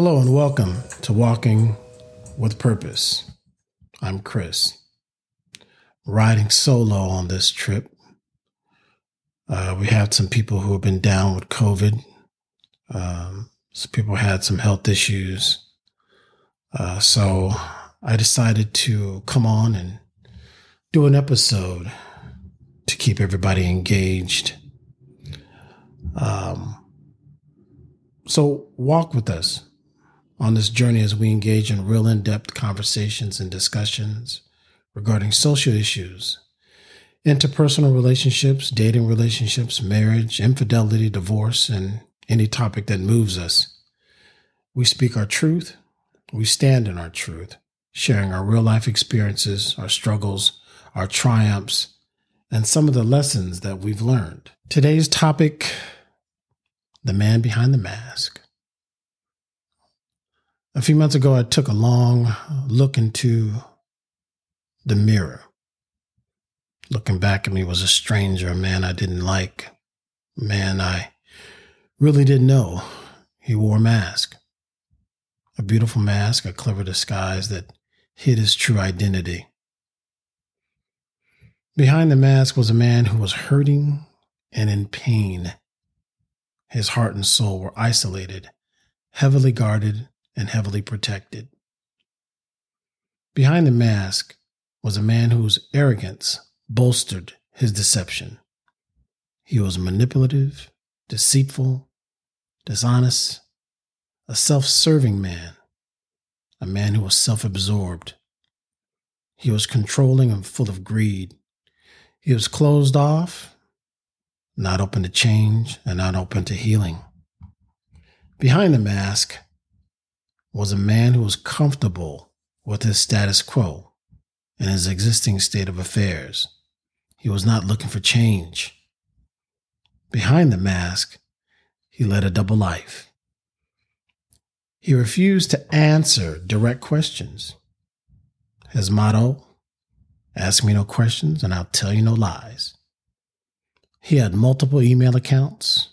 Hello and welcome to Walking with Purpose. I'm Chris. Riding solo on this trip. Uh, we had some people who have been down with COVID. Um, some people had some health issues. Uh, so I decided to come on and do an episode to keep everybody engaged. Um, so walk with us on this journey as we engage in real in depth conversations and discussions regarding social issues, interpersonal relationships, dating relationships, marriage, infidelity, divorce, and any topic that moves us. We speak our truth, we stand in our truth, sharing our real life experiences, our struggles, our triumphs, and some of the lessons that we've learned. Today's topic the man behind the mask. A few months ago, I took a long look into the mirror. Looking back at me was a stranger, a man I didn't like, a man I really didn't know. He wore a mask, a beautiful mask, a clever disguise that hid his true identity. Behind the mask was a man who was hurting and in pain. His heart and soul were isolated, heavily guarded, and heavily protected. Behind the mask was a man whose arrogance bolstered his deception. He was manipulative, deceitful, dishonest, a self serving man, a man who was self absorbed. He was controlling and full of greed. He was closed off, not open to change, and not open to healing. Behind the mask was a man who was comfortable with his status quo and his existing state of affairs. He was not looking for change. Behind the mask, he led a double life. He refused to answer direct questions. His motto ask me no questions and I'll tell you no lies. He had multiple email accounts,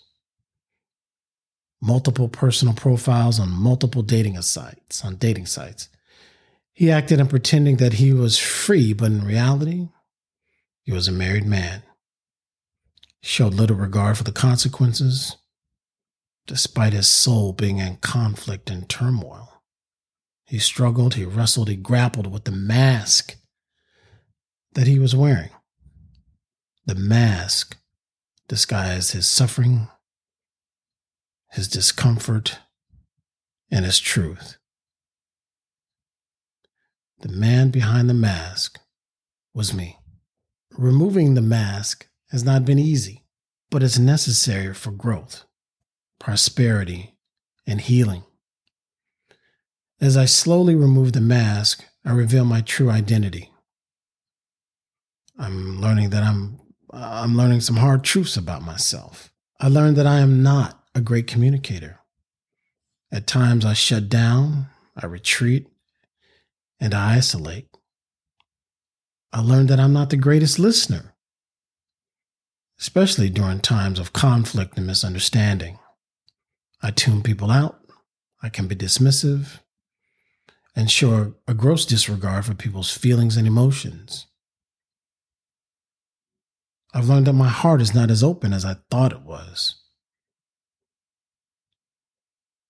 multiple personal profiles on multiple dating sites, on dating sites. He acted in pretending that he was free, but in reality, he was a married man. He showed little regard for the consequences, despite his soul being in conflict and turmoil. He struggled, he wrestled, he grappled with the mask that he was wearing. The mask disguised his suffering, his discomfort, and his truth. The man behind the mask was me. Removing the mask has not been easy, but it's necessary for growth, prosperity, and healing. As I slowly remove the mask, I reveal my true identity. I'm learning that I'm I'm learning some hard truths about myself. I learned that I am not a great communicator. At times I shut down, I retreat, and I isolate. I learned that I'm not the greatest listener, especially during times of conflict and misunderstanding. I tune people out. I can be dismissive and show a gross disregard for people's feelings and emotions. I've learned that my heart is not as open as I thought it was.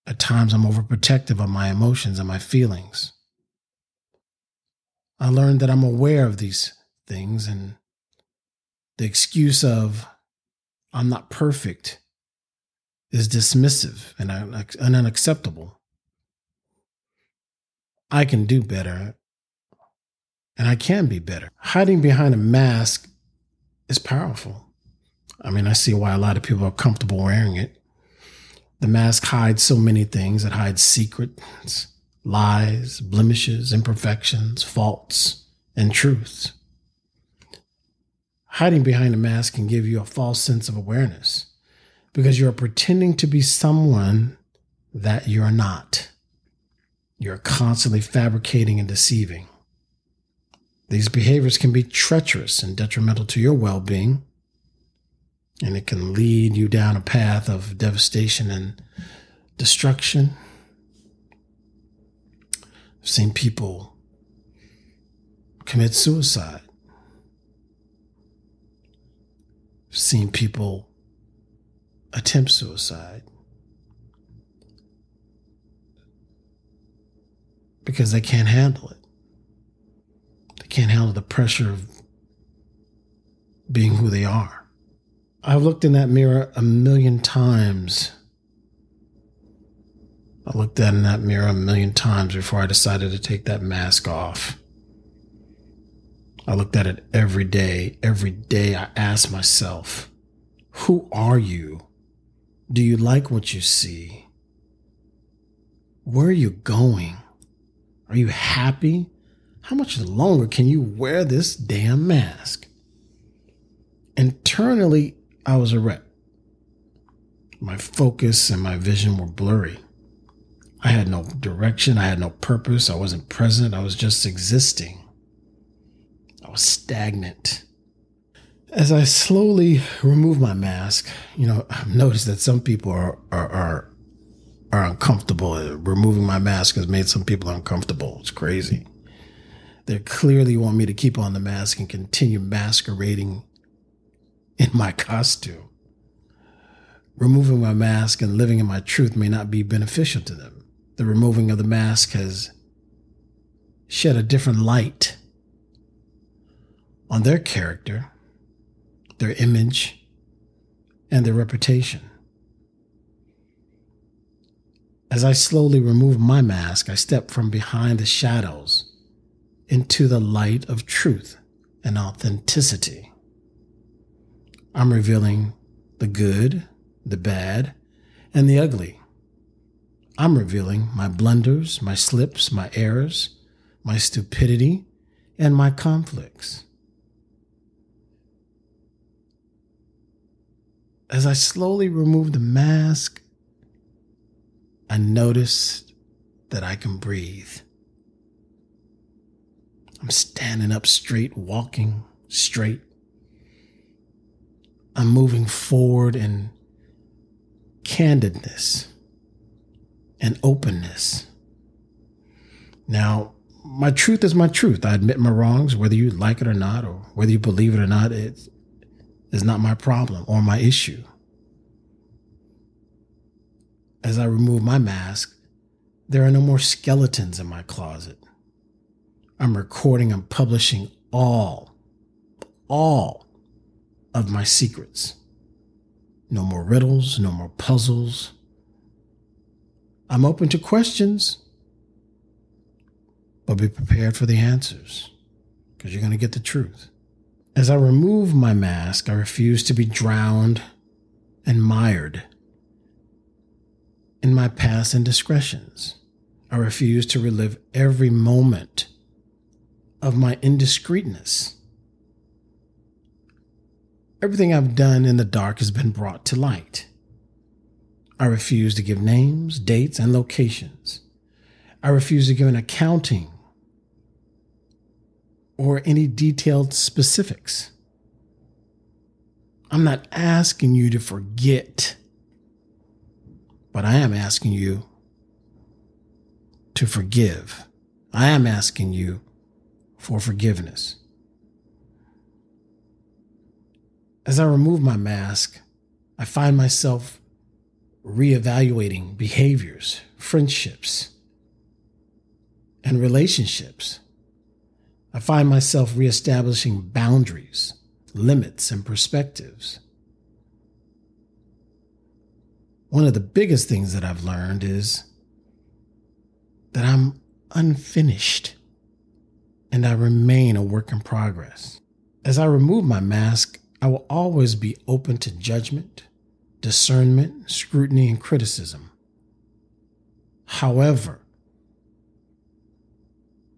At times, I'm overprotective of my emotions and my feelings. I learned that I'm aware of these things, and the excuse of I'm not perfect is dismissive and unacceptable. I can do better, and I can be better. Hiding behind a mask is powerful. I mean, I see why a lot of people are comfortable wearing it. The mask hides so many things. It hides secrets, lies, blemishes, imperfections, faults, and truths. Hiding behind a mask can give you a false sense of awareness because you're pretending to be someone that you're not. You're constantly fabricating and deceiving. These behaviors can be treacherous and detrimental to your well being, and it can lead you down a path of devastation and destruction. I've seen people commit suicide. I've seen people attempt suicide. because they can't handle it. They can't handle the pressure of being who they are. I've looked in that mirror a million times. I looked at in that mirror a million times before I decided to take that mask off. I looked at it every day. Every day I asked myself, who are you? Do you like what you see? Where are you going? Are you happy? How much longer can you wear this damn mask? Internally, I was a wreck. My focus and my vision were blurry. I had no direction. I had no purpose. I wasn't present. I was just existing. I was stagnant. As I slowly remove my mask, you know, I've noticed that some people are, are, are are uncomfortable. Removing my mask has made some people uncomfortable. It's crazy. They clearly want me to keep on the mask and continue masquerading in my costume. Removing my mask and living in my truth may not be beneficial to them. The removing of the mask has shed a different light on their character, their image, and their reputation. As I slowly remove my mask, I step from behind the shadows into the light of truth and authenticity. I'm revealing the good, the bad, and the ugly. I'm revealing my blunders, my slips, my errors, my stupidity, and my conflicts. As I slowly remove the mask, I notice that I can breathe. I'm standing up straight, walking straight. I'm moving forward in candidness and openness. Now, my truth is my truth. I admit my wrongs, whether you like it or not, or whether you believe it or not, it is not my problem or my issue as I remove my mask, there are no more skeletons in my closet. I'm recording and publishing all, all of my secrets. No more riddles, no more puzzles. I'm open to questions, but be prepared for the answers because you're going to get the truth. As I remove my mask, I refuse to be drowned and mired in my past indiscretions. I refuse to relive every moment of my indiscreetness. Everything I've done in the dark has been brought to light. I refuse to give names, dates, and locations. I refuse to give an accounting or any detailed specifics. I'm not asking you to forget but I am asking you to forgive. I am asking you for forgiveness. As I remove my mask, I find myself reevaluating behaviors, friendships, and relationships. I find myself reestablishing boundaries, limits, and perspectives one of the biggest things that I've learned is that I'm unfinished and I remain a work in progress. As I remove my mask, I will always be open to judgment, discernment, scrutiny, and criticism. However,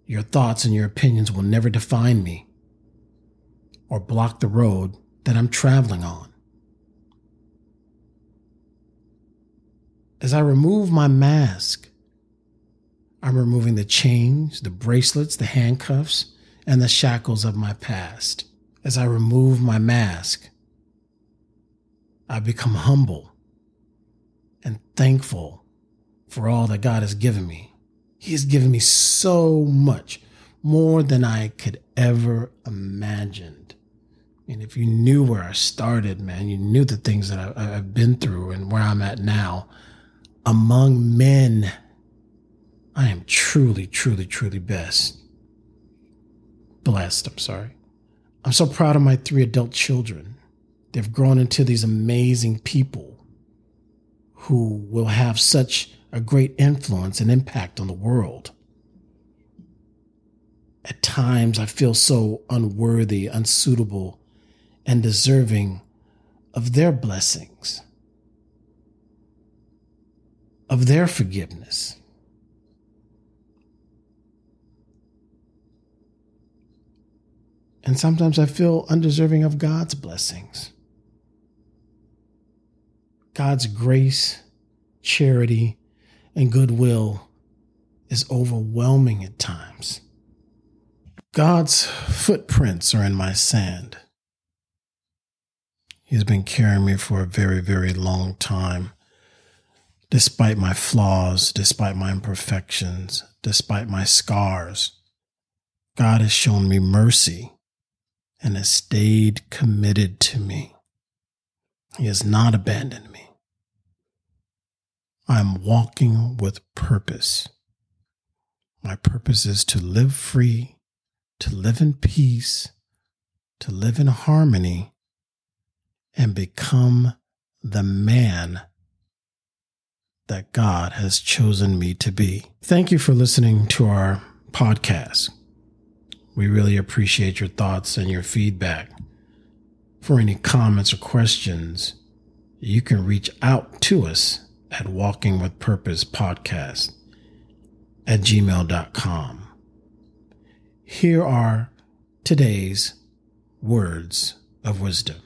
your thoughts and your opinions will never define me or block the road that I'm traveling on. As I remove my mask, I'm removing the chains, the bracelets, the handcuffs, and the shackles of my past. As I remove my mask, I become humble and thankful for all that God has given me. He has given me so much, more than I could ever imagined. And if you knew where I started, man, you knew the things that I, have been through and where I'm at now. Among men, I am truly, truly, truly best. Blessed, I'm sorry. I'm so proud of my three adult children. They've grown into these amazing people who will have such a great influence and impact on the world. At times, I feel so unworthy, unsuitable, and deserving of their blessings, of their forgiveness. And sometimes I feel undeserving of God's blessings. God's grace, charity, and goodwill is overwhelming at times. God's footprints are in my sand. He's been carrying me for a very, very long time. Despite my flaws, despite my imperfections, despite my scars, God has shown me mercy and has stayed committed to me. He has not abandoned me. I'm walking with purpose. My purpose is to live free, to live in peace, to live in harmony, and become the man that God has chosen me to be. Thank you for listening to our podcast. We really appreciate your thoughts and your feedback. For any comments or questions, you can reach out to us at Walking with Purpose Podcast at gmail.com. Here are today's words of wisdom.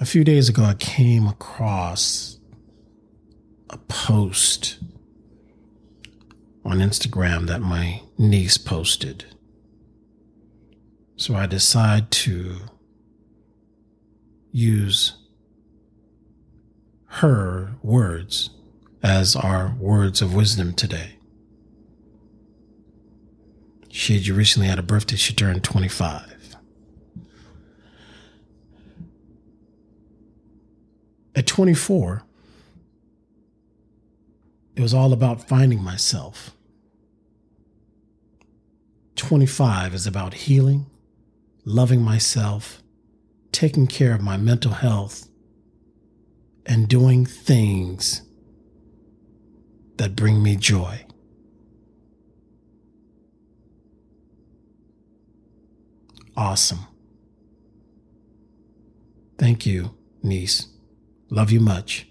A few days ago, I came across a post on Instagram that my niece posted. So I decide to use her words as our words of wisdom today. She had recently had a birthday. She turned 25. At 24, it was all about finding myself. 25 is about healing, loving myself, taking care of my mental health, and doing things that bring me joy. Awesome. Thank you, niece. Love you much.